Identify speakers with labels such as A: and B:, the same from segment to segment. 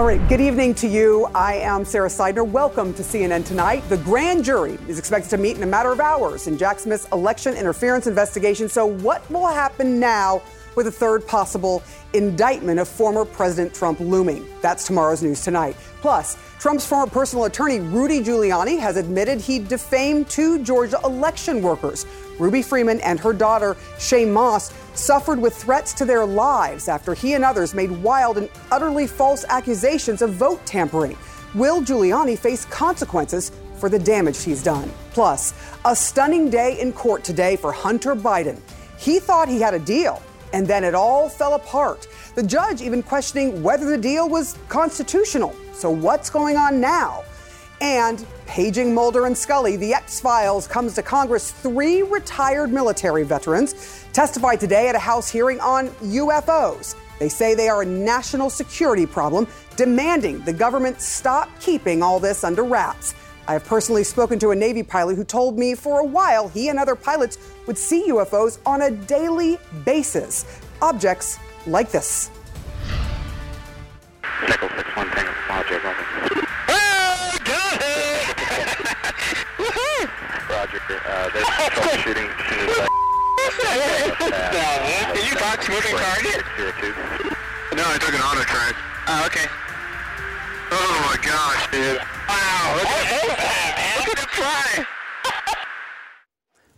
A: All right, good evening to you. I am Sara Sidner. Welcome to CNN Tonight. The grand jury is expected to meet in a matter of hours in Jack Smith's election interference investigation. So, what will happen now with a third possible indictment of former President Trump looming? That's tomorrow's news tonight. Plus, Trump's former personal attorney, Rudy Giuliani, has admitted he defamed two Georgia election workers. Ruby Freeman and her daughter, Shaye Moss, suffered with threats to their lives after he and others made wild and utterly false accusations of vote tampering. Will Giuliani face consequences for the damage he's done? Plus, a stunning day in court today for Hunter Biden. He thought he had a deal, and then it all fell apart. The judge even questioning whether the deal was constitutional. So, what's going on now? And paging Mulder and Scully, the X Files comes to Congress. Three retired military veterans testified today at a House hearing on UFOs. They say they are a national security problem, demanding the government stop keeping all this under wraps. I have personally spoken to a Navy pilot who told me for a while he and other pilots would see UFOs on a daily basis. Objects like this.
B: Nickel 6-1 Tango, Roger, Roger.
C: Oh, got it!
B: Roger, uh, there's troubleshooting. Shooting
C: Did you box moving target?
D: No, I took an auto track.
C: Oh, okay.
D: Oh my gosh, dude.
C: Wow, look at that. Look at it fly.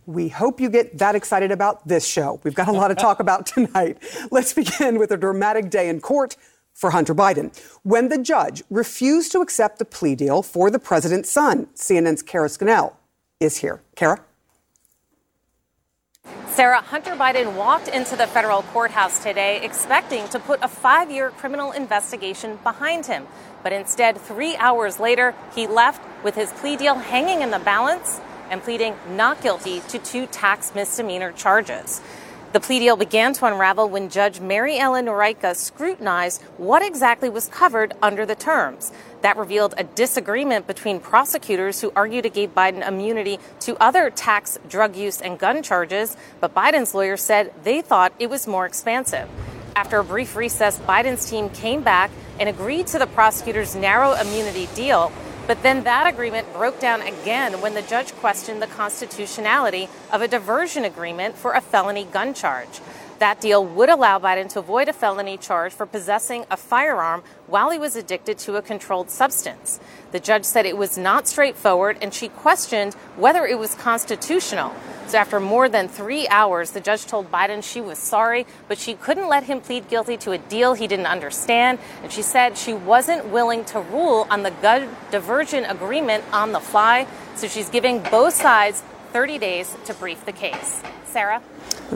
A: We hope you get that excited about this show. We've got a lot to talk about tonight. Let's begin with a dramatic day in court for Hunter Biden when the judge refused to accept the plea deal for the president's son. CNN's Kara Scannell is here. Kara?
E: Sara, Hunter Biden walked into the federal courthouse today expecting to put a five year criminal investigation behind him. But instead, three hours later, he left with his plea deal hanging in the balance and pleading not guilty to two tax misdemeanor charges. The plea deal began to unravel when Judge Mary Ellen Noreika scrutinized what exactly was covered under the terms. That revealed a disagreement between prosecutors who argued it gave Biden immunity to other tax, drug use, and gun charges, but Biden's lawyers said they thought it was more expansive. After a brief recess, Biden's team came back and agreed to the prosecutor's narrow immunity deal. But then that agreement broke down again when the judge questioned the constitutionality of a diversion agreement for a felony gun charge. That deal would allow Biden to avoid a felony charge for possessing a firearm while he was addicted to a controlled substance. The judge said it was not straightforward and she questioned whether it was constitutional. So, after more than three hours, the judge told Biden she was sorry, but she couldn't let him plead guilty to a deal he didn't understand. And she said she wasn't willing to rule on the gun diversion agreement on the fly. So, she's giving both sides 30 days to brief the case. Sara?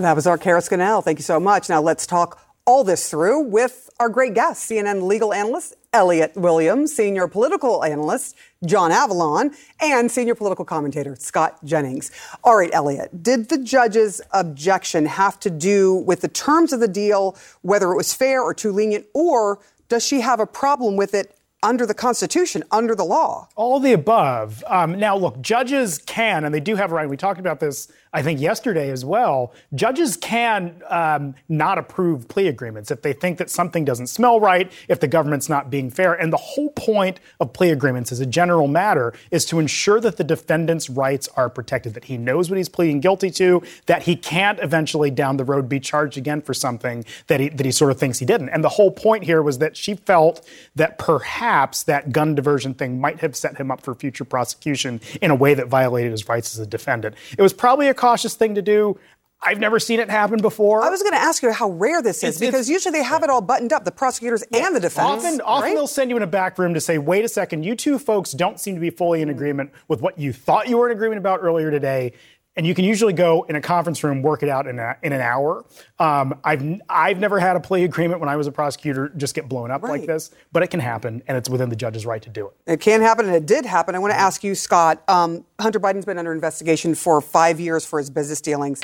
A: That was our Kara Scannell. Thank you so much. Now let's talk all this through with our great guest, CNN legal analyst Elliot Williams, senior political analyst John Avlon, and senior political commentator Scott Jennings. All right, Elliot, did the judge's objection have to do with the terms of the deal, whether it was fair or too lenient, or does she have a problem with it under the Constitution, under the law?
F: All the above. Um, now, look, judges can, and they do have a right. We talked about this, I think, yesterday as well. Judges can um, not approve plea agreements if they think that something doesn't smell right, if the government's not being fair. And the whole point of plea agreements, as a general matter, is to ensure that the defendant's rights are protected, that he knows what he's pleading guilty to, that he can't eventually down the road be charged again for something that he, that he sort of thinks he didn't. And the whole point here was that she felt that perhaps that gun diversion thing might have set him up for future prosecution in a way that violated his rights as a defendant. It was probably a cautious thing to do. I've never seen it happen before.
A: I was going to ask you how rare this is
F: It's-
A: because
F: it's-
A: usually they have it all buttoned up, the prosecutors and the defense.
F: Often, often
A: right?
F: they'll send you in a back room to say, "Wait a second, you two folks don't seem to be fully in agreement with what you thought you were in agreement about earlier today." And you can usually go in a conference room, work it out in, a, in an hour. Um, I've I've never had a plea agreement when I was a prosecutor just get blown up like this, but it can happen, and it's within the judge's right to do it.
A: It can happen, and it did happen. I want to ask you, Scott. Um, Hunter Biden's been under investigation for five years for his business dealings.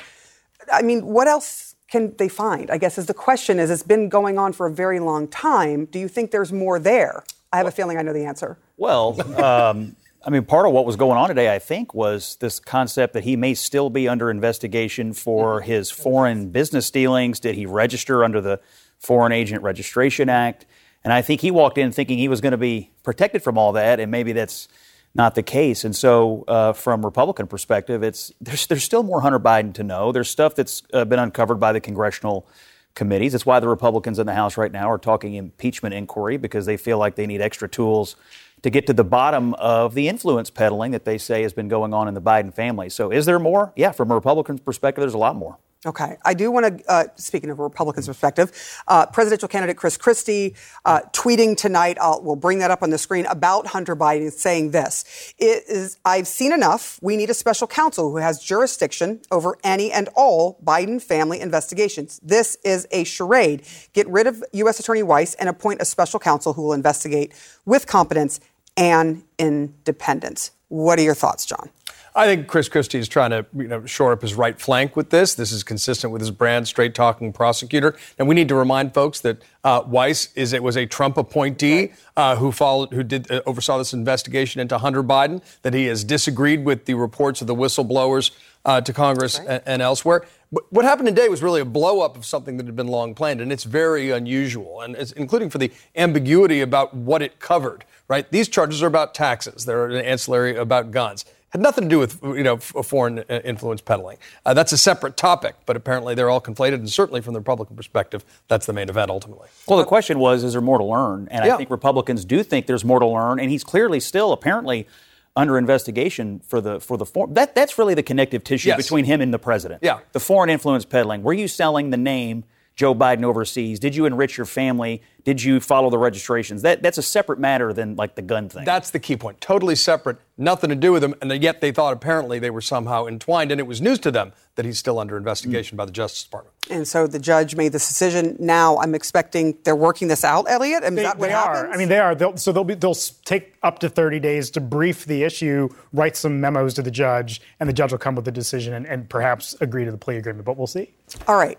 A: I mean, what else can they find? I guess is the question. Is it's been going on for a very long time? Do you think there's more there? I have a feeling I know the answer.
G: Well, um, I mean, part of what was going on today, I think, was this concept that he may still be under investigation for his foreign business dealings. Did he register under the Foreign Agent Registration Act? And I think he walked in thinking he was going to be protected from all that, and maybe that's not the case. And so, uh, from Republican perspective, it's there's there's still more Hunter Biden to know. There's stuff that's uh, been uncovered by the congressional committees. That's why the Republicans in the House right now are talking impeachment inquiry because they feel like they need extra tools to get to the bottom of the influence peddling that they say has been going on in the Biden family. So, is there more? Yeah, from a Republican perspective, there's a lot more.
A: Okay. I do want to, uh, speaking of a Republican's perspective, uh, presidential candidate Chris Christie uh, tweeting tonight, I'll, we'll bring that up on the screen, about Hunter Biden saying this. It is, I've seen enough. We need a special counsel who has jurisdiction over any and all Biden family investigations. This is a charade. Get rid of U.S. Attorney Weiss and appoint a special counsel who will investigate with competence and independence. What are your thoughts, John?
H: I think Chris Christie is trying to you know, shore up his right flank with this. This is consistent with his brand, straight talking prosecutor. And we need to remind folks that uh, Weiss is it was a Trump appointee uh, who followed, who did uh, oversaw this investigation into Hunter Biden. That he has disagreed with the reports of the whistleblowers uh, to Congress and, and elsewhere. What happened today was really a blow up of something that had been long planned, and it's very unusual, and it's, including for the ambiguity about what it covered. Right? These charges are about taxes. They're an ancillary about guns had nothing to do with you know foreign uh, influence peddling. Uh, that's a separate topic, but apparently they're all conflated, and certainly from the Republican perspective, that's the main event ultimately.
G: Well, the question was, is there more to learn? And
H: Yeah.
G: I think Republicans do think there's more to learn, and he's clearly still apparently under investigation for the for the form. That that's really the connective tissue
H: Yes.
G: between him and the president.
H: Yeah.
G: The foreign influence peddling. Were you selling the name Joe Biden overseas? Did you enrich your family? Did you follow the registrations? That that's a separate matter than like the gun thing.
H: That's the key point. Totally separate, nothing to do with them, and yet they thought apparently they were somehow entwined, and it was news to them that he's still under investigation by the Justice Department.
A: And so the judge made this decision. Now I'm expecting they're working this out, Elliot. And
F: They,
A: that what
F: they are. I mean, they are. They'll, so they'll be. They'll take up to 30 days to brief the issue, write some memos to the judge, and the judge will come with a decision and, and perhaps agree to the plea agreement. But we'll see.
A: All right.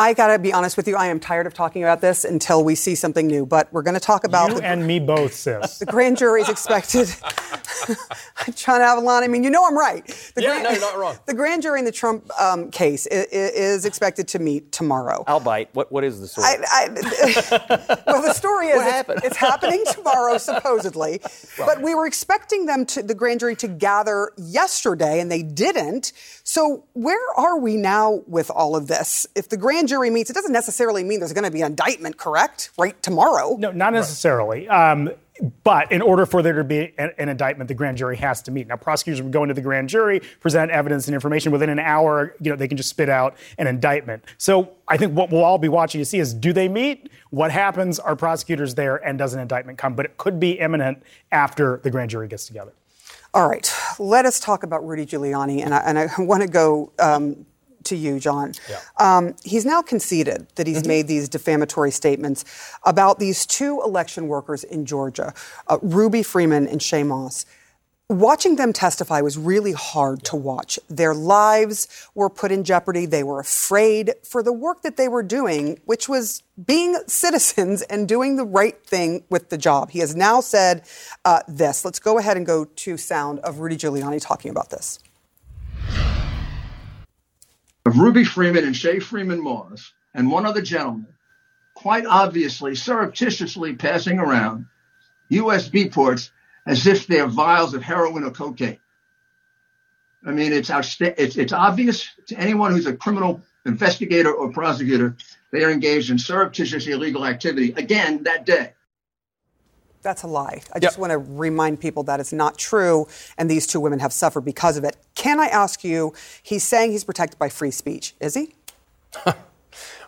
A: I got to be honest with you. I am tired of talking about this until we see something new. But we're going to talk about
F: You
A: the,
F: and me both, sis.
A: the grand jury is expected. John Avlon. I mean, you know I'm right. The
H: Yeah, no, you're not wrong.
A: The grand jury in the Trump um, case is, is expected to meet tomorrow.
G: I'll bite. What what is the story?
A: I, I, well, the story is
G: What
A: it's,
G: happened?
A: it's happening tomorrow, supposedly. But we were expecting them to the grand jury to gather yesterday, and they didn't. So where are we now with all of this? If the grand jury meets, it doesn't necessarily mean there's going to be an indictment, correct? Right tomorrow.
F: No, not necessarily. Um, but in order for there to be an, an indictment, the grand jury has to meet. Now, prosecutors would go into the grand jury, present evidence and information. Within an hour, you know, they can just spit out an indictment. So I think what we'll all be watching to see is do they meet? What happens? Are prosecutors there? And does an indictment come? But it could be imminent after the grand jury gets together.
A: All right, let us talk about Rudy Giuliani, and I, and I want to go um, to you, John. Um, he's now conceded that he's made these defamatory statements about these two election workers in Georgia, uh, Ruby Freeman and Shaye Moss. Watching them testify was really hard to watch. Their lives were put in jeopardy. They were afraid for the work that they were doing, which was being citizens and doing the right thing with the job. He has now said uh, this. Let's go ahead and go to sound of Rudy Giuliani talking about this.
I: Of Ruby Freeman and Shaye Freeman Moss and one other gentleman, quite obviously surreptitiously passing around USB ports as if they're vials of heroin or cocaine. I mean, it's, outsta- it's, it's obvious to anyone who's a criminal investigator or prosecutor they are engaged in surreptitious illegal activity again that day.
A: That's a lie. I just want to remind people that it's not true, and these two women have suffered because of it. Can I ask you? He's saying he's protected by free speech. Is he?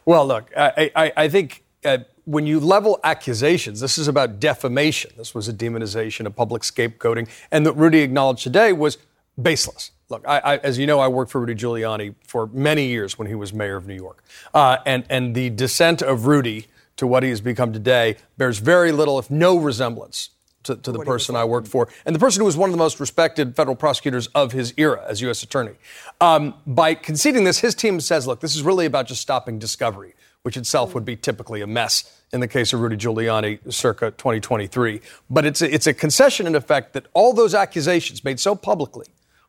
H: Well, look, I, I, I think uh, when you level accusations, this is about defamation. This was a demonization, a public scapegoating, and that Rudy acknowledged today was baseless. Look, I, I, as you know, I worked for Rudy Giuliani for many years when he was mayor of New York, uh, and and the descent of Rudy to what he has become today bears very little, if no resemblance to, to the person I worked for, and the person who was one of the most respected federal prosecutors of his era as U.S. Attorney. Um, by conceding this, his team says, look, this is really about just stopping discovery, which itself would be typically a mess in the case of Rudy Giuliani circa 2023. But it's a, it's a concession, in effect, that all those accusations made so publicly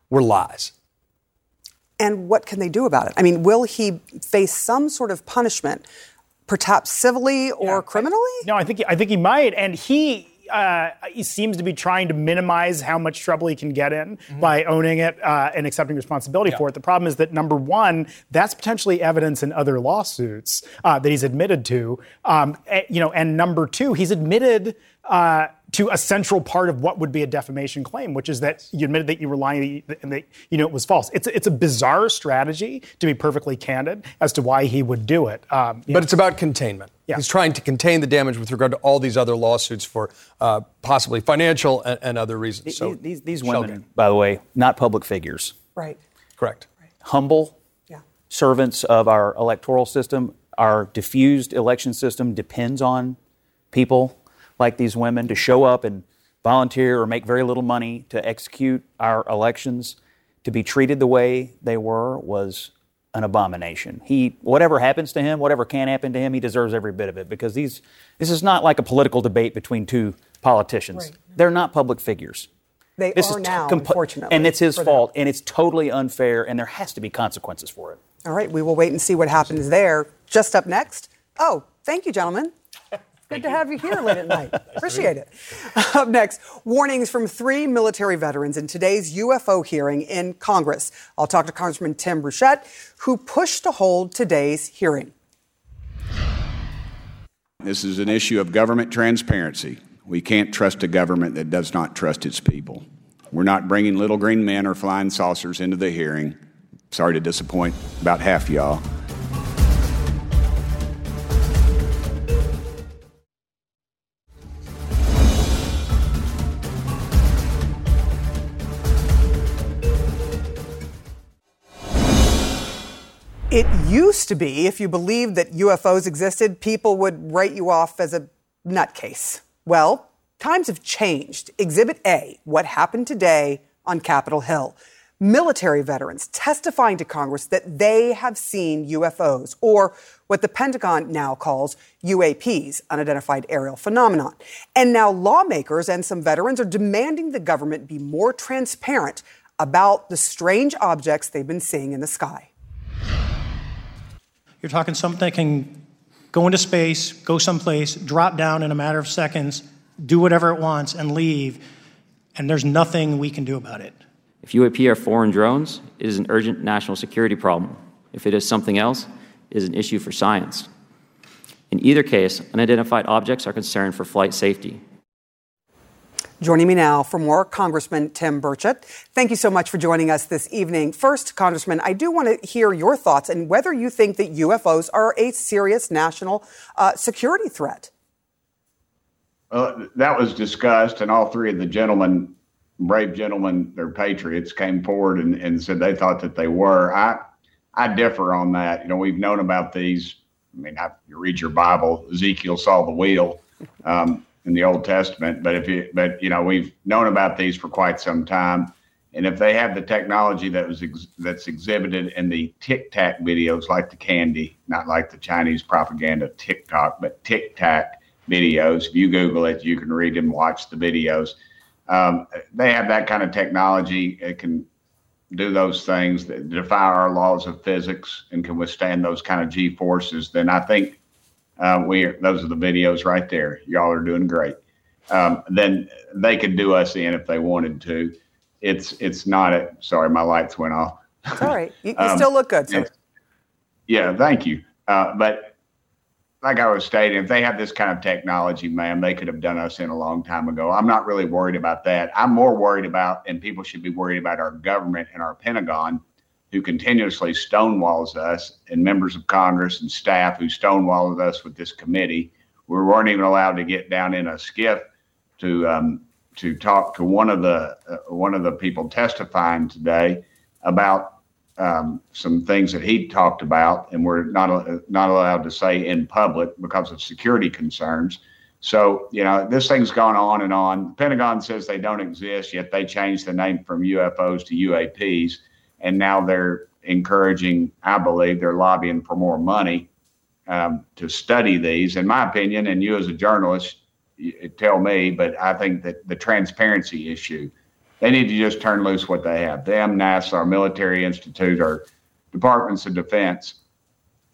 H: were lies.
A: And what can they do about it? I mean, will he face some sort of punishment, perhaps civilly or yeah, criminally?
F: I, no, I think I think he might, and he uh, he seems to be trying to minimize how much trouble he can get in mm-hmm. by owning it uh, and accepting responsibility yeah. for it. The problem is that number one, that's potentially evidence in other lawsuits uh, that he's admitted to. Um, you know, and number two, he's admitted uh, to a central part of what would be a defamation claim, which is that you admitted that you were lying and that you know it was false. It's it's a bizarre strategy, to be perfectly candid, as to why he would do it. Um,
H: but know. it's about containment. Yeah. He's trying to contain the damage with regard to all these other lawsuits for uh, possibly financial and, and, other reasons.
G: So these, these women, by the way, not public figures.
A: Right.
H: Correct.
G: Right. Humble yeah. servants of our electoral system. Our diffused election system depends on people like these women to show up and volunteer or make very little money to execute our elections, to be treated the way they were was an abomination. He whatever happens to him, whatever can happen to him, he deserves every bit of it because these this is not like a political debate between two politicians. Right. They're not public figures.
A: They
G: this
A: are
G: is
A: now,
G: comp-
A: unfortunately.
G: And it's his fault, them. and it's totally unfair, and there has to be consequences for it.
A: All right, we will wait and see what happens there. Just up next. Oh, thank you, gentlemen. Good to have you here late at night. Appreciate it. Up next, warnings from three military veterans in today's UFO hearing in Congress. I'll talk to Congressman Tim Burchett, who pushed to hold today's hearing.
J: This is an issue of government transparency. We can't trust a government that does not trust its people. We're not bringing little green men or flying saucers into the hearing. Sorry to disappoint about half y'all.
A: It used to be, if you believed that UFOs existed, people would write you off as a nutcase. Well, times have changed. Exhibit A What Happened Today on Capitol Hill. Military veterans testifying to Congress that they have seen UFOs, or what the Pentagon now calls UAPs, unidentified aerial phenomenon. And now lawmakers and some veterans are demanding the government be more transparent about the strange objects they've been seeing in the sky.
K: You're talking something that can go into space, go someplace, drop down in a matter of seconds, do whatever it wants, and leave, and there's nothing we can do about it.
L: If UAP are foreign drones, it is an urgent national security problem. If it is something else, it is an issue for science. In either case, unidentified objects are concerned for flight safety.
A: Joining me now for more, Congressman Tim Burchett. Thank you so much for joining us this evening. First, Congressman, I do want to hear your thoughts and whether you think that UFOs are a serious national uh, security threat.
J: Well, that was discussed, and all three of the gentlemen, brave gentlemen, they're patriots, came forward and, and said they thought that they were. I, I differ on that. You know, we've known about these. I mean, I, you read your Bible, Ezekiel saw the wheel. Um, in the Old Testament. But if you, but you know, we've known about these for quite some time. And if they have the technology that was ex- that's exhibited in the Tic Tac videos, like the candy, not like the Chinese propaganda TikTok, but Tic Tac videos. If you Google it, you can read them, watch the videos. Um, they have that kind of technology. It can do those things that defy our laws of physics and can withstand those kind of G forces. Then I think uh, we are, those are the videos right there. Y'all are doing great. Um, then they could do us in if they wanted to. It's it's not a sorry, my lights went off.
A: It's all right. You, you um, still look good. Sir.
J: Yeah, thank you. Uh, but like I was stating, if they have this kind of technology, man, they could have done us in a long time ago. I'm not really worried about that. I'm more worried about, and people should be worried about our government and our Pentagon, who continuously stonewalls us, and members of Congress and staff who stonewalled us with this committee. We weren't even allowed to get down in a SCIF to um, to talk to one of the uh, one of the people testifying today about um, some things that he talked about, and we're not not allowed to say in public because of security concerns. So you know this thing's gone on and on. The Pentagon says they don't exist, yet they changed the name from UFOs to UAPs, and now they're encouraging, I believe, they're lobbying for more money um, to study these. In my opinion, and you as a journalist, tell me, but I think that the transparency issue, they need to just turn loose what they have. Them, NASA, our military institute, our departments of defense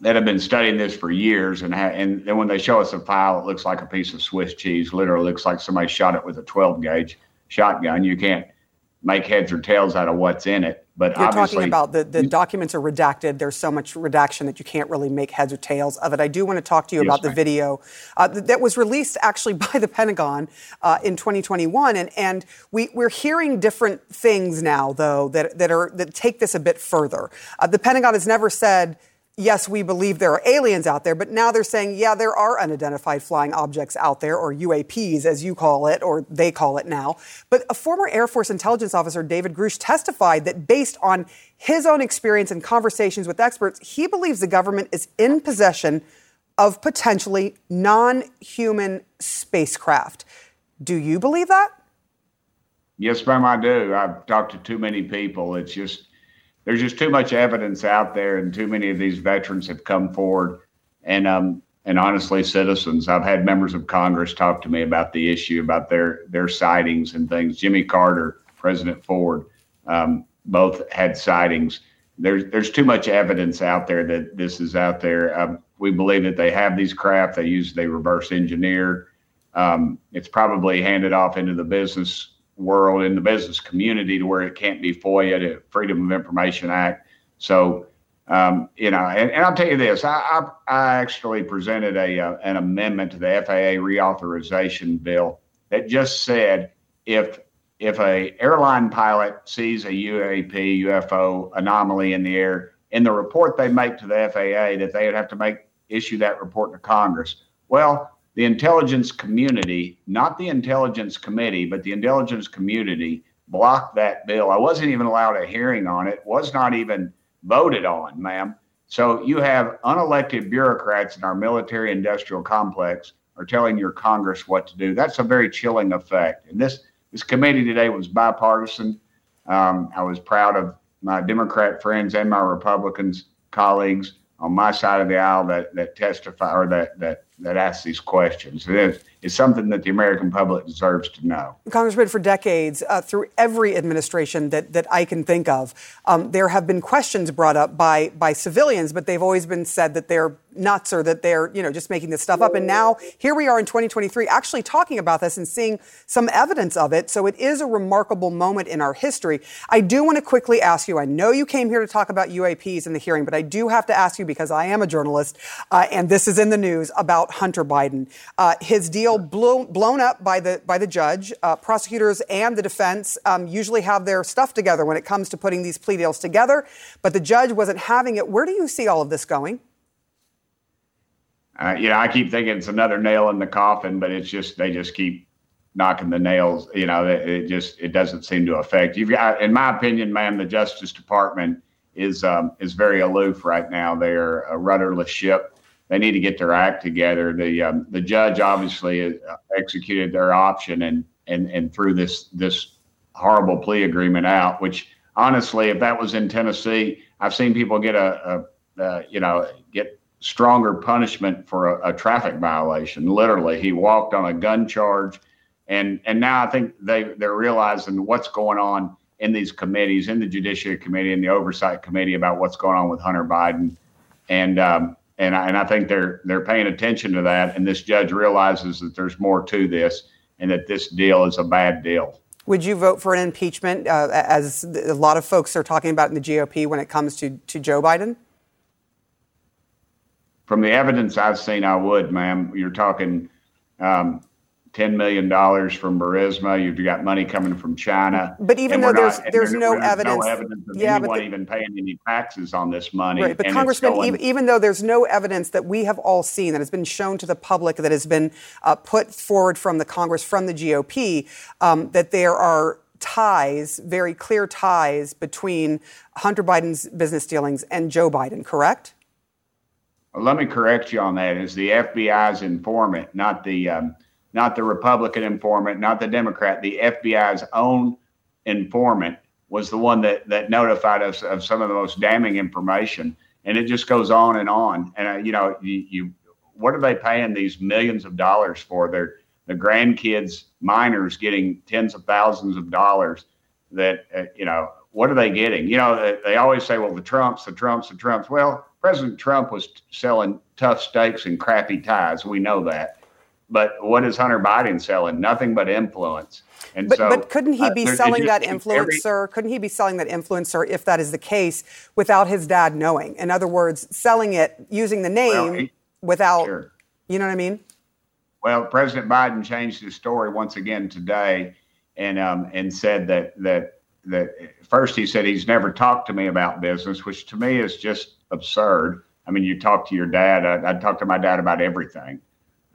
J: that have been studying this for years, and ha- and then when they show us a file, it looks like a piece of Swiss cheese. Literally, looks like somebody shot it with a 12 gauge shotgun. You can't make heads or tails out of what's in it. But
A: you're talking about the, the documents are redacted. There's so much redaction that you can't really make heads or tails of it. I do want to talk to you yes, about the video uh, that was released actually by the Pentagon uh, in 2021, and and we we're hearing different things now though that that are that take this a bit further. Uh, the Pentagon has never said yes, we believe there are aliens out there, but now they're saying, yeah, there are unidentified flying objects out there, or UAPs, as you call it, or they call it now. But a former Air Force intelligence officer, David Grusch, testified that based on his own experience and conversations with experts, he believes the government is in possession of potentially non human spacecraft. Do you believe that?
J: Yes, ma'am, I do. I've talked to too many people. It's just there's just too much evidence out there, and too many of these veterans have come forward. And um, and honestly, citizens, I've had members of Congress talk to me about the issue, about their their sightings and things. Jimmy Carter, President Ford, um, both had sightings. There's there's too much evidence out there that this is out there. Um, we believe that they have these craft. They use they reverse engineer. Um, it's probably handed off into the business world in the business community to where it can't be FOIA, to Freedom of Information Act. So, um, you know, and, and, I'll tell you this: I, I, I actually presented a uh, an amendment to the FAA reauthorization bill that just said if if a airline pilot sees a UAP UFO anomaly in the air, in the report they make to the FAA, that they would have to make issue that report to Congress. Well, the intelligence community, not the intelligence committee, but the intelligence community blocked that bill. I wasn't even allowed a hearing on it, was not even voted on, ma'am. So you have unelected bureaucrats in our military industrial complex are telling your Congress what to do. That's a very chilling effect. And this this committee today was bipartisan. Um, I was proud of my Democrat friends and my Republicans colleagues on my side of the aisle that that testify or that that that asks these questions. It is, it's something that the American public deserves to know.
A: Congressman, for decades, uh, through every administration that, that I can think of, um, there have been questions brought up by, by civilians, but they've always been said that they're nuts or that they're, you know, just making this stuff up. And now here we are in 2023 actually talking about this and seeing some evidence of it. So it is a remarkable moment in our history. I do want to quickly ask you, I know you came here to talk about UAPs in the hearing, but I do have to ask you because I am a journalist uh, and this is in the news about Hunter Biden. Uh, his deal blew, blown up by the by the judge. Uh, prosecutors and the defense um, usually have their stuff together when it comes to putting these plea deals together, but the judge wasn't having it. Where do you see all of this going?
J: Uh, you know, I keep thinking it's another nail in the coffin, but it's just they just keep knocking the nails. You know, it, it just it doesn't seem to affect. You've got, in my opinion, man, the Justice Department is um, is very aloof right now. They're a rudderless ship they need to get their act together. The um, the judge obviously uh, executed their option and and and threw this this horrible plea agreement out. Which honestly, if that was in Tennessee, I've seen people get a, a, a you know get stronger punishment for a, a, traffic violation. Literally, he walked on a gun charge, and and now I think they they're realizing what's going on in these committees, in the Judiciary Committee and the Oversight Committee about what's going on with Hunter Biden, and um, and I, and I think they're they're paying attention to that. And this judge realizes that there's more to this, and that this deal is a bad deal.
A: Would you vote for an impeachment, uh, as a lot of folks are talking about in the GOP when it comes to to Joe Biden?
J: from the evidence I've seen, I would, ma'am. You're talking um, $10 million from Burisma. You've got money coming from China.
A: But even though there's
J: not- and
A: there's no
J: there's
A: evidence,
J: no evidence of
A: yeah,
J: anyone
A: the-
J: even paying any taxes on this money.
A: Right, but Congressman, even, even though there's no evidence that we have all seen that has been shown to the public, that has been uh, put forward from the Congress, from the GOP, um, that there are ties, very clear ties between Hunter Biden's business dealings and Joe Biden, correct?
J: Well, let me correct you on that. It's the FBI's informant, not the um, not the Republican informant, not the Democrat. The FBI's own informant was the one that that notified us of some of the most damning information, and it just goes on and on. And uh, you know, you, you what are they paying these millions of dollars for? Their the grandkids, minors, getting tens of thousands of dollars. That uh, you know, what are they getting? You know, they, always say, well, the Trumps, the Trumps, the Trumps. Well, President Trump was selling tough steaks and crappy ties. We know that. But what is Hunter Biden selling? Nothing but influence. And
A: But,
J: so,
A: but couldn't he
J: uh,
A: be
J: it
A: selling that
J: keeps
A: influence,
J: every-?
A: Couldn't he be selling that influence, sir, if that is the case, without his dad knowing? In other words, selling it using the name
J: Well, he-
A: without,
J: Sure.
A: you know what I mean?
J: Well, President Biden changed his story once again today, and um, and said that that that first he said he's never talked to me about business, which to me is just absurd. I mean, you talk to your dad. I, I talk to my dad about everything,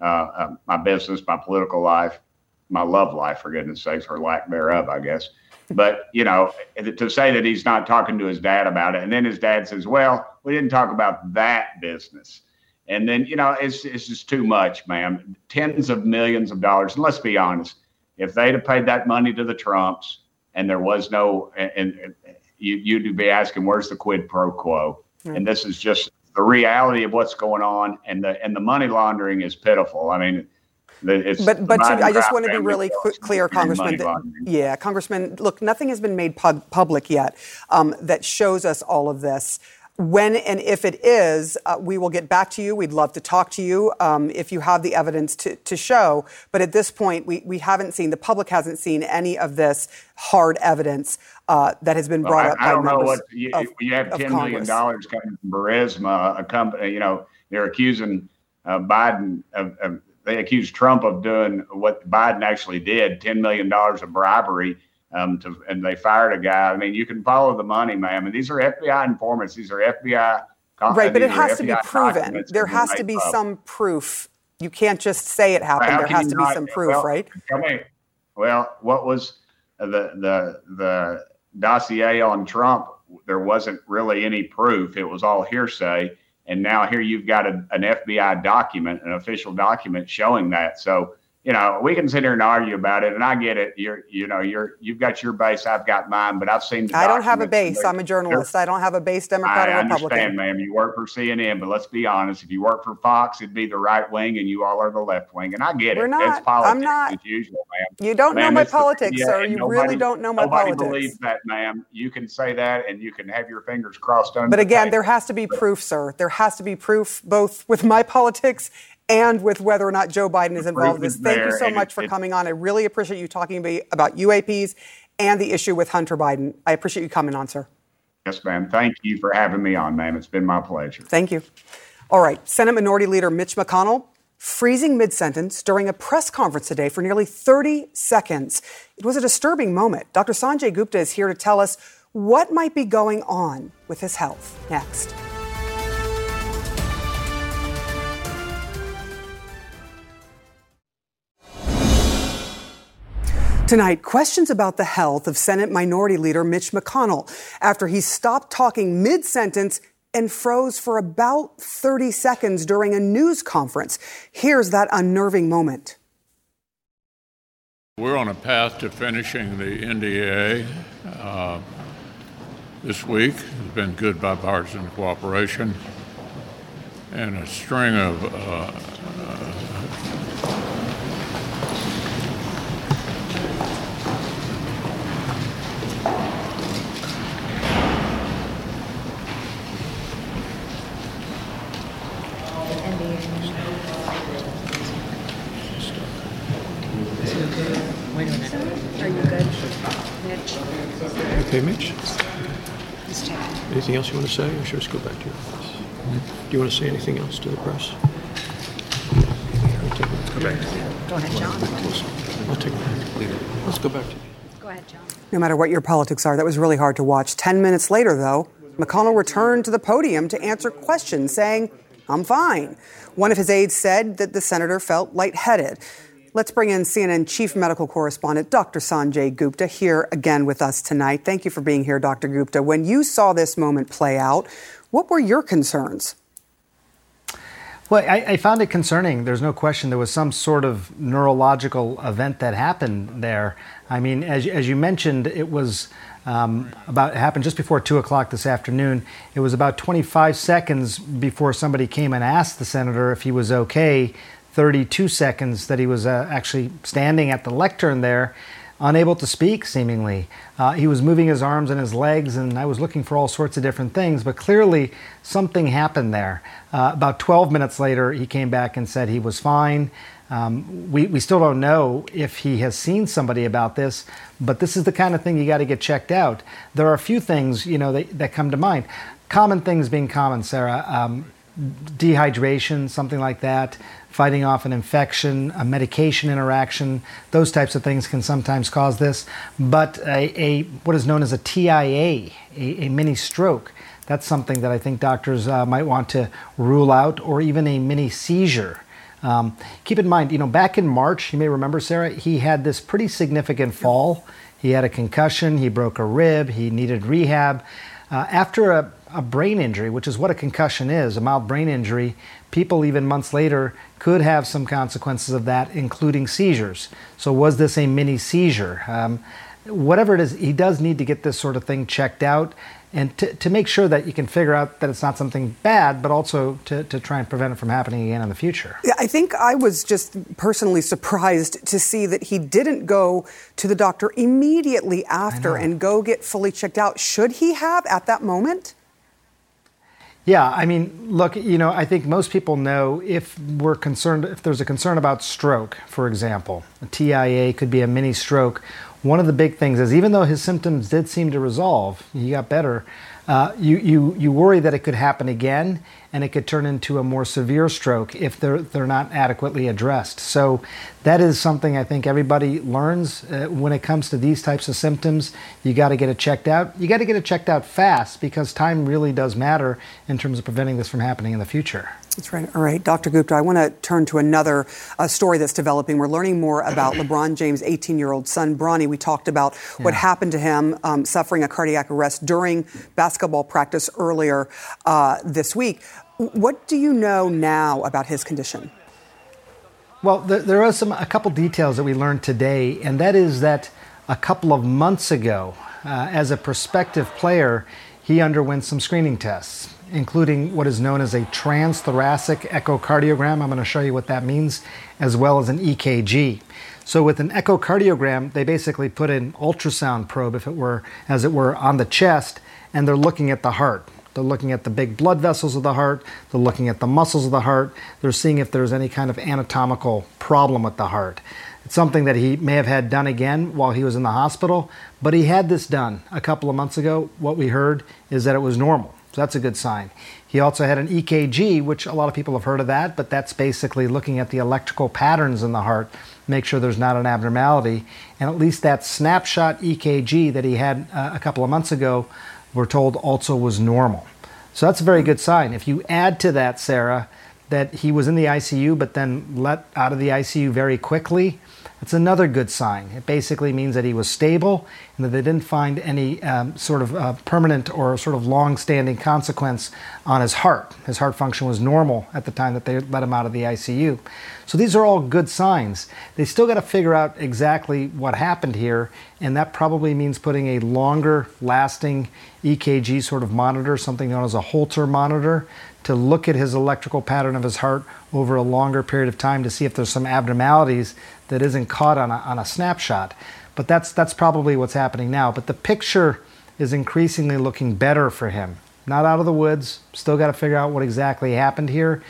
J: uh, uh, my business, my political life, my love life, for goodness sakes, or lack thereof, I guess. But you know, to say that he's not talking to his dad about it, and then his dad says, "Well, we didn't talk about that business." And then, you know, it's, it's just too much, ma'am. Tens of millions of dollars. And let's be honest, if they'd have paid that money to the Trumps and there was no, and, and you, you'd be asking, where's the quid pro quo? And this is just the reality of what's going on. And the, and the money laundering is pitiful. I mean, it's.
A: But but I just want to be really
J: bill
A: qu-
J: is
A: clear, Congressman. that- yeah, Congressman. Look, nothing has been made pub- public yet um, that shows us all of this. When and if it is, uh, we will get back to you. We'd love to talk to you um, if you have the evidence to, to show. But at this point, we, we haven't seen, the public hasn't seen any of this hard evidence uh, that has been
J: Well,
A: brought
J: I,
A: up
J: I don't know what you,
A: of,
J: you have ten million dollars coming from Burisma, a company. You know, they're accusing uh, Biden of, of. They accused Trump of doing what Biden actually did: ten million dollars of bribery. Um, to, and they fired a guy. I mean, you can follow the money, ma'am. And these are FBI informants. These are FBI.
A: Right, but it has to be proven. There has to be
J: public.
A: some proof. You can't just say it happened.
J: How
A: There has to be some proof,
J: well,
A: right?
J: Well, what was the the the dossier on Trump? There wasn't really any proof. It was all hearsay. And now here you've got a, an FBI document, an official document showing that. So you know we can sit here and argue about it, and I get it. You're you know you're you've got your base, I've got mine, but I've seen.
A: I don't have a base. I'm a journalist. I don't have a base
J: I
A: or Republican.
J: understand, ma'am. You work for CNN, but let's be honest. If you work for Fox, it'd be the right wing, and you all are the left wing. And I get
A: We're
J: it.
A: not.
J: It's politics
A: I'm not.
J: as usual, ma'am.
A: You don't know my
J: the
A: politics, sir. You
J: nobody-
A: really don't know my
J: nobody
A: politics.
J: believes that, ma'am. You can say that, and you can have your fingers crossed under.
A: But again, there has to be proof, sir. There has to be proof both with my politics and with whether or not Joe Biden is involved in this.
J: is
A: Thank you so
J: and
A: much
J: it-
A: for
J: it-
A: coming on. I really appreciate you talking to me about UAPs and the issue with Hunter Biden. I appreciate you coming on, sir.
J: Yes, ma'am. Thank you for having me on, ma'am. It's been my pleasure.
A: Thank you. All right, Senate Minority Leader Mitch McConnell freezing mid sentence during a press conference today for nearly 30 seconds. It was a disturbing moment. Dr. Sanjay Gupta is here to tell us what might be going on with his health. Next. Tonight, questions about the health of Senate Minority Leader Mitch McConnell after he stopped talking mid sentence and froze for about 30 seconds during a news conference. Here's that unnerving moment.
M: We're on a path to finishing the NDA uh, this week. There's been good bipartisan cooperation and a string of uh,
N: Wait a minute. Are you good? Mitch?
O: Okay, Mitch?
N: Just checking.
O: Anything else you want to say, or should we just go back to your office? Do you want to say anything else to the press?
N: Go ahead, John.
O: I'll take it. Let's go back to
N: Go ahead, John.
A: No matter what your politics are, that was really hard to watch. Ten minutes later, though, McConnell returned to the podium to answer questions, saying, I'm fine. One of his aides said that the senator felt lightheaded. Let's bring in CNN chief medical correspondent Dr. Sanjay Gupta here again with us tonight. Thank you for being here, Dr. Gupta. When you saw this moment play out, what were your concerns?
P: Well, I, I, found it concerning. There's no question there was some sort of neurological event that happened there. I mean, as, as you mentioned, it was um, about it happened just before two o'clock this afternoon. It was about 25 seconds before somebody came and asked the senator if he was okay. 32 seconds that he was uh, actually standing at the lectern there unable to speak, seemingly. Uh, he was moving his arms and his legs, and I was looking for all sorts of different things, but clearly something happened there. Uh, about 12 minutes later, he came back and said he was fine. Um, we, we still don't know if he has seen somebody about this, but this is the kind of thing you got to get checked out. There are a few things, you know, that, that come to mind. Common things being common, Sarah. Um, dehydration, something like that, fighting off an infection, a medication interaction, those types of things can sometimes cause this. But a, a what is known as a TIA, a, a, mini stroke, that's something that I think doctors uh, might want to rule out, or even a mini seizure. Um, keep in mind, you know, back in March, you may remember, Sarah, he had this pretty significant fall. He had a concussion, he broke a rib, he needed rehab. Uh, after a, a brain injury, which is what a concussion is, a mild brain injury, people even months later could have some consequences of that, including seizures. So, was this a mini seizure? Um, whatever it is, he does need to get this sort of thing checked out and to, to make sure that you can figure out that it's not something bad, but also to, to try and prevent it from happening again in the future.
A: Yeah, I think I was just personally surprised to see that he didn't go to the doctor immediately after and go get fully checked out. Should he have at that moment?
P: Yeah, I mean, look, you know, I think most people know if we're concerned, if there's a concern about stroke, for example, a TIA could be a mini stroke. One of the big things is even though his symptoms did seem to resolve, he got better, uh, you, you, you worry that it could happen again and it could turn into a more severe stroke if they're, they're not adequately addressed. So, that is something I think everybody learns uh, when it comes to these types of symptoms. You got to get it checked out. You got to get it checked out fast because time really does matter in terms of preventing this from happening in the future.
A: That's right. All right, Dr. Gupta, I want to turn to another uh, story that's developing. We're learning more about LeBron James' 18 year old son, Bronny. We talked about yeah. what happened to him um, suffering a cardiac arrest during basketball practice earlier uh, this week. What do you know now about his condition?
P: Well, there, there are some a couple details that we learned today, and that is that a couple of months ago, uh, as a prospective player, he underwent some screening tests including what is known as a transthoracic echocardiogram. I'm going to show you what that means, as well as an EKG. So with an echocardiogram, they basically put an ultrasound probe, if it were, as it were, on the chest, and they're looking at the heart. They're looking at the big blood vessels of the heart. They're looking at the muscles of the heart. They're seeing if there's any kind of anatomical problem with the heart. It's something that he may have had done again while he was in the hospital, but he had this done a couple of months ago. What we heard is that it was normal. So that's a good sign. He also had an EKG, which a lot of people have heard of that, but that's basically looking at the electrical patterns in the heart, make sure there's not an abnormality. And at least that snapshot EKG that he had uh, a couple of months ago, we're told also was normal. So that's a very good sign. If you add to that, Sarah, that he was in the ICU but then let out of the ICU very quickly, it's another good sign. It basically means that he was stable and that they didn't find any um, sort of uh, permanent or sort of long standing consequence on his heart. His heart function was normal at the time that they let him out of the ICU. So these are all good signs. They still got to figure out exactly what happened here, and that probably means putting a longer lasting EKG sort of monitor, something known as a Holter monitor, to look at his electrical pattern of his heart over a longer period of time to see if there's some abnormalities that isn't caught on a, on a snapshot. But that's, that's probably what's happening now. But the picture is increasingly looking better for him. Not out of the woods, still got to figure out what exactly happened here.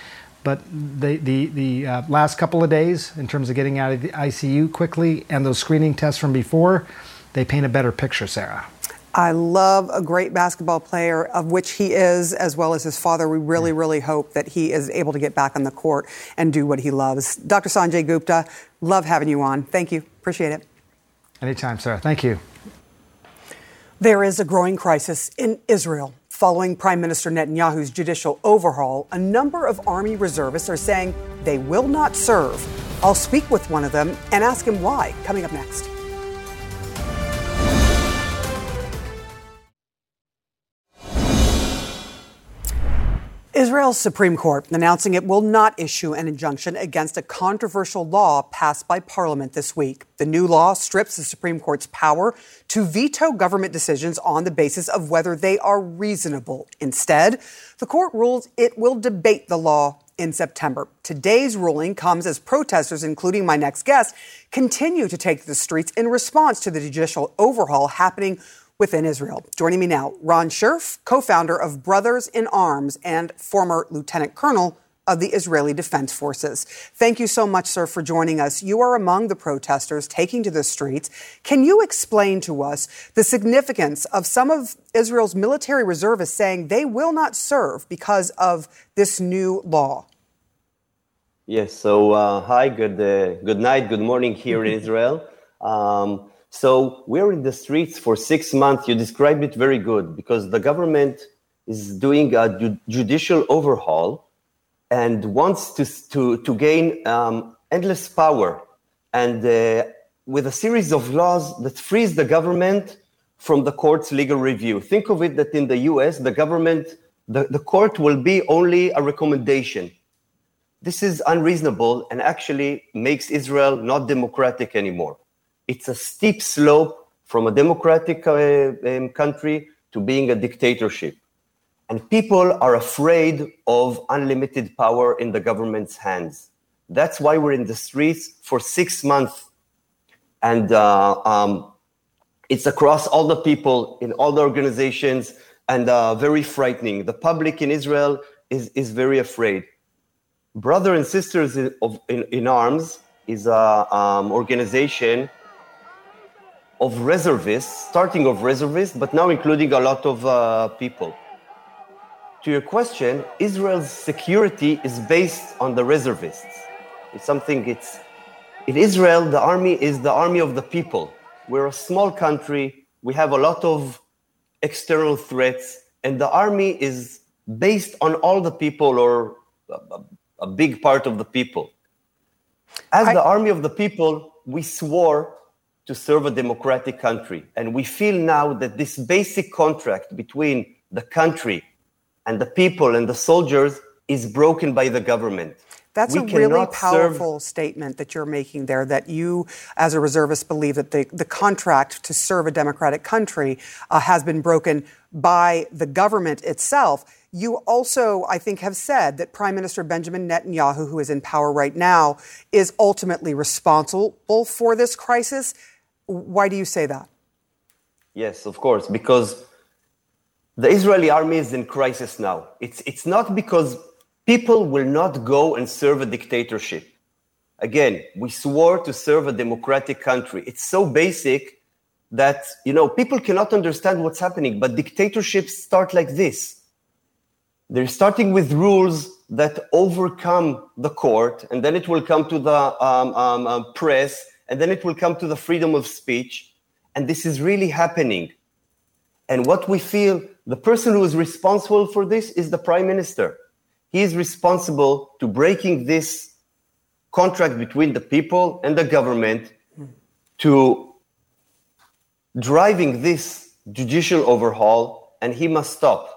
P: But the, the, the uh, last couple of days, in terms of getting out of the ICU quickly and those screening tests from before, they paint a better picture, Sarah.
A: I love a great basketball player, of which he is, as well as his father. We really, really hope that he is able to get back on the court and do what he loves. Dr. Sanjay Gupta, love having you on. Thank you. Appreciate it.
P: Anytime, sir. Thank you.
A: There is a growing crisis in Israel. Following Prime Minister Netanyahu's judicial overhaul, a number of Army reservists are saying they will not serve. I'll speak with one of them and ask him why, coming up next. Israel's Supreme Court announcing it will not issue an injunction against a controversial law passed by Parliament this week. The new law strips the Supreme Court's power to veto government decisions on the basis of whether they are reasonable. Instead, the court rules it will debate the law in September. Today's ruling comes as protesters, including my next guest, continue to take the streets in response to the judicial overhaul happening within Israel. Joining me now, Ron Scherf, co founder of Brothers in Arms and former lieutenant colonel of the Israeli Defense Forces. Thank you so much, sir, for joining us. You are among the protesters taking to the streets. Can you explain to us the significance of some of Israel's military reservists saying they will not serve because of this new law?
Q: Yes. So, uh, hi, good uh, good night, good morning here in Israel. Um, so we're in the streets for six months. You described it very good because the government is doing a ju- judicial overhaul and wants to, to, to gain um, endless power and uh, with a series of laws that frees the government from the court's legal review. Think of it that in the US, the government, the, the court will be only a recommendation. This is unreasonable and actually makes Israel not democratic anymore it's a steep slope from a democratic uh, um, country to being a dictatorship. And people are afraid of unlimited power in the government's hands. That's why we're in the streets for six months. And uh, um, it's across all the people in all the organizations and uh, very frightening. The public in Israel is, is very afraid. Brother and Sisters in, of, in, in Arms is an um, organization of reservists, starting of reservists, but now including a lot of uh, people. To your question, Israel's security is based on the reservists. It's something it's in Israel, the army is the army of the people. We're a small country, we have a lot of external threats, and the army is based on all the people or a, a big part of the people. As I, the army of the people, we swore to serve a democratic country. And we feel now that this basic contract between the country and the people and the soldiers is broken by the government.
A: That's
Q: we
A: a really powerful serve... statement that you're making there that you, as a reservist, believe that the, the contract to serve a democratic country uh, has been broken by the government itself. You also, I think, have said that Prime Minister Benjamin Netanyahu, who is in power right now, is ultimately responsible for this crisis. Why do you say that?
Q: Yes, of course, because the Israeli army is in crisis now. It's, it's not because people will not go and serve a dictatorship. Again, we swore to serve a democratic country. It's so basic that, you know, people cannot understand what's happening, but dictatorships start like this. They're starting with rules that overcome the court, and then it will come to the um, um, um, press, and then it will come to the freedom of speech. And this is really happening. And what we feel, the person who is responsible for this is the prime minister. He is responsible to breaking this contract between the people and the government to driving this judicial overhaul, and he must stop.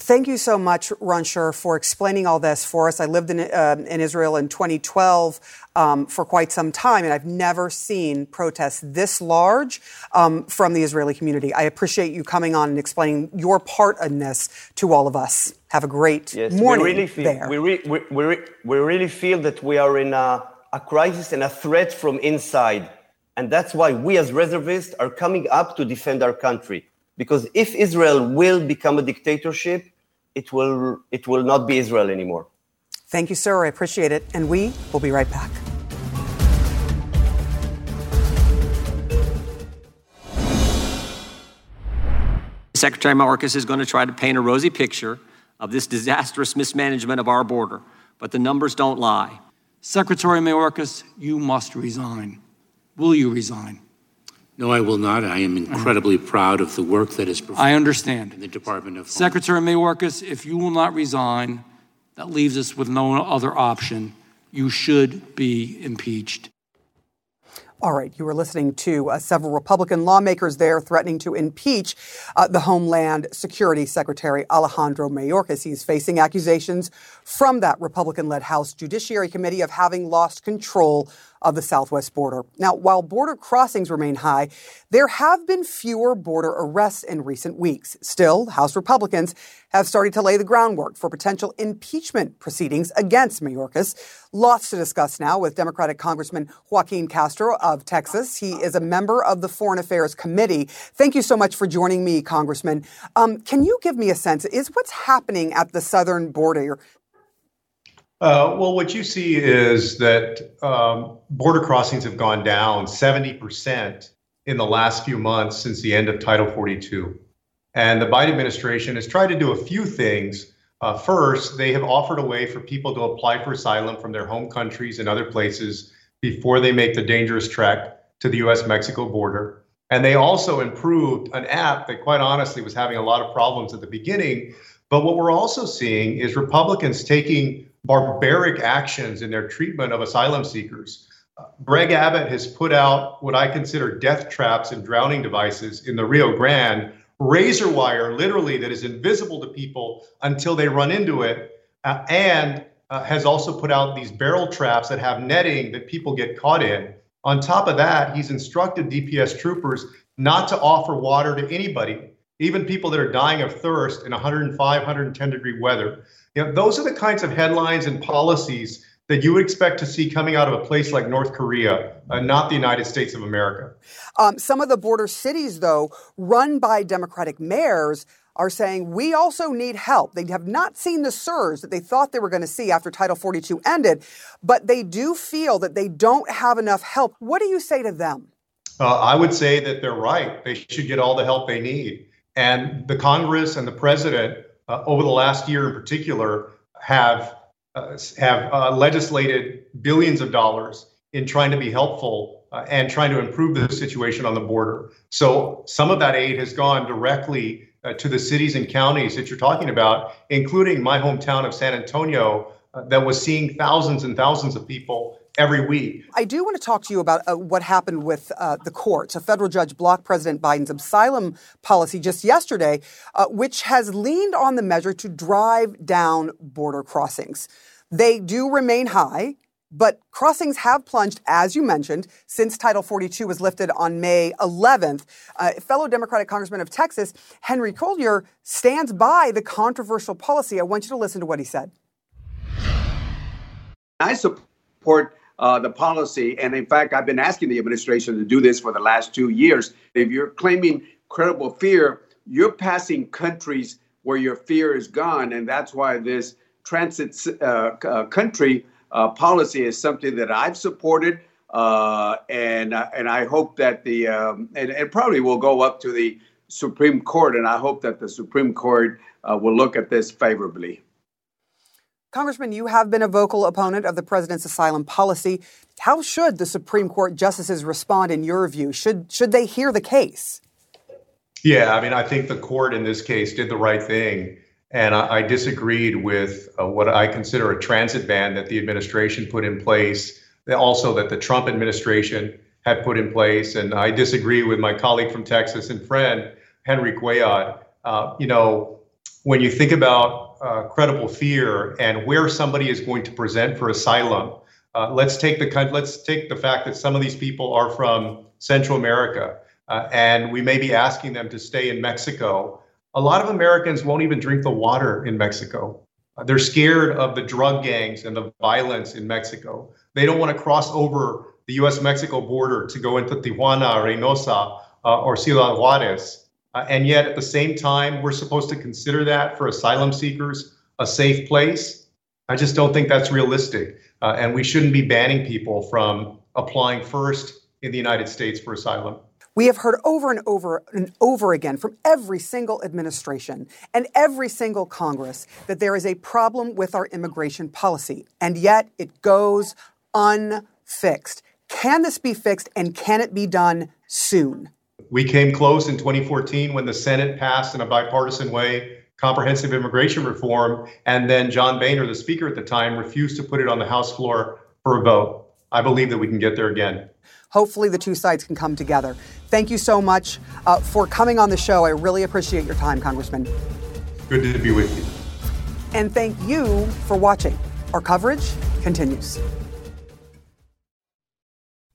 A: Thank you so much, Ron Scherf, for explaining all this for us. I lived in, uh, in Israel in 2012 um, for quite some time, and I've never seen protests this large um, from the Israeli community. I appreciate you coming on and explaining your part in this to all of us. Have a great
Q: yes,
A: morning
Q: we really feel,
A: there.
Q: We, re, we, we, we really feel that we are in a, a crisis and a threat from inside. And that's why we as reservists are coming up to defend our country. Because if Israel will become a dictatorship, it will, it will not be Israel anymore.
A: Thank you, sir. I appreciate it. And we will be right back.
R: Secretary Mayorkas is going to try to paint a rosy picture of this disastrous mismanagement of our border, but the numbers don't lie.
S: Secretary Mayorkas, you must resign. Will you resign?
T: No, I will not. I am incredibly proud of the work that is performed.
S: I understand.
T: In the Department of
S: Secretary Mayorkas, if you will not resign, that leaves us with no other option. You should be impeached.
A: All right, you were listening to uh, several Republican lawmakers there threatening to impeach uh, the Homeland Security Secretary Alejandro Mayorkas. He's facing accusations from that Republican led House Judiciary Committee of having lost control of the southwest border. Now, while border crossings remain high, there have been fewer border arrests in recent weeks. Still, House Republicans have started to lay the groundwork for potential impeachment proceedings against Mayorkas. Lots to discuss now with Democratic Congressman Joaquin Castro of Texas. He is a member of the Foreign Affairs Committee. Thank you so much for joining me, Congressman. Um, can you give me a sense? Is what's happening at the southern border
U: uh, well, what you see is that um, border crossings have gone down 70% in the last few months since the end of Title 42. And the Biden administration has tried to do a few things. Uh, first, they have offered a way for people to apply for asylum from their home countries and other places before they make the dangerous trek to the US Mexico border. And they also improved an app that, quite honestly, was having a lot of problems at the beginning. But what we're also seeing is Republicans taking barbaric actions in their treatment of asylum seekers. Uh, Greg Abbott has put out what I consider death traps and drowning devices in the Rio Grande, razor wire, literally, that is invisible to people until they run into it, uh, and uh, has also put out these barrel traps that have netting that people get caught in. On top of that, he's instructed DPS troopers not to offer water to anybody, even people that are dying of thirst in 105, 110 degree weather. You know, those are the kinds of headlines and policies that you would expect to see coming out of a place like North Korea, uh, not the United States of America.
A: Um, some of the border cities, though, run by Democratic mayors, are saying we also need help. They have not seen the surge that they thought they were going to see after Title 42 ended, but they do feel that they don't have enough help. What do you say to them?
U: Uh, I would say that they're right. They should get all the help they need. And the Congress and the president uh, over the last year in particular have uh, have uh, legislated billions of dollars in trying to be helpful uh, and trying to improve the situation on the border. So some of that aid has gone directly uh, to the cities and counties that you're talking about, including my hometown of San Antonio, uh, that was seeing thousands and thousands of people every week.
A: I do want to talk to you about uh, what happened with uh, the courts. A federal judge blocked President Biden's asylum policy just yesterday, uh, which has leaned on the measure to drive down border crossings. They do remain high. But crossings have plunged, as you mentioned, since Title 42 was lifted on May 11th. Uh, fellow Democratic Congressman of Texas, Henry Cuellar, stands by the controversial policy. I want you to listen to what he said.
V: I support uh, the policy. And in fact, I've been asking the administration to do this for the last two years. If you're claiming credible fear, you're passing countries where your fear is gone. And that's why this transit uh, uh, country uh, policy is something that I've supported. Uh, and, uh, and I hope that the, um, and it probably will go up to the Supreme Court. And I hope that the Supreme Court will look at this favorably.
A: Congressman, you have been a vocal opponent of the president's asylum policy. How should the Supreme Court justices respond in your view? Should should they hear the case?
U: Yeah, I mean, I think the court in this case did the right thing, and I, I disagreed with uh, what I consider a transit ban that the administration put in place, also that the Trump administration had put in place, and I disagree with my colleague from Texas and friend Henry Cuellar. Uh, you know, when you think about uh, credible fear and where somebody is going to present for asylum. Uh, let's take the let's take the fact that some of these people are from Central America, uh, and we may be asking them to stay in Mexico. A lot of Americans won't even drink the water in Mexico. They're scared of the drug gangs and the violence in Mexico. They don't want to cross over the U.S.-Mexico border to go into Tijuana, Reynosa, uh, or Ciudad Juarez. Uh, and yet, at the same time, we're supposed to consider that for asylum seekers a safe place. I just don't think that's realistic. Uh, and we shouldn't be banning people from applying first in the United States for asylum.
A: We have heard over and over and over again from every single administration and every single Congress that there is a problem with our immigration policy, and yet it goes unfixed. Can this be fixed and can it be done soon?
U: We came close in 2014 when the Senate passed in a bipartisan way comprehensive immigration reform, and then John Boehner, the speaker at the time, refused to put it on the House floor for a vote. I believe that we can get there again.
A: Hopefully, the two sides can come together. Thank you so much uh, for coming on the show. I really appreciate your time, Congressman.
U: Good to be with you.
A: And thank you for watching. Our coverage continues.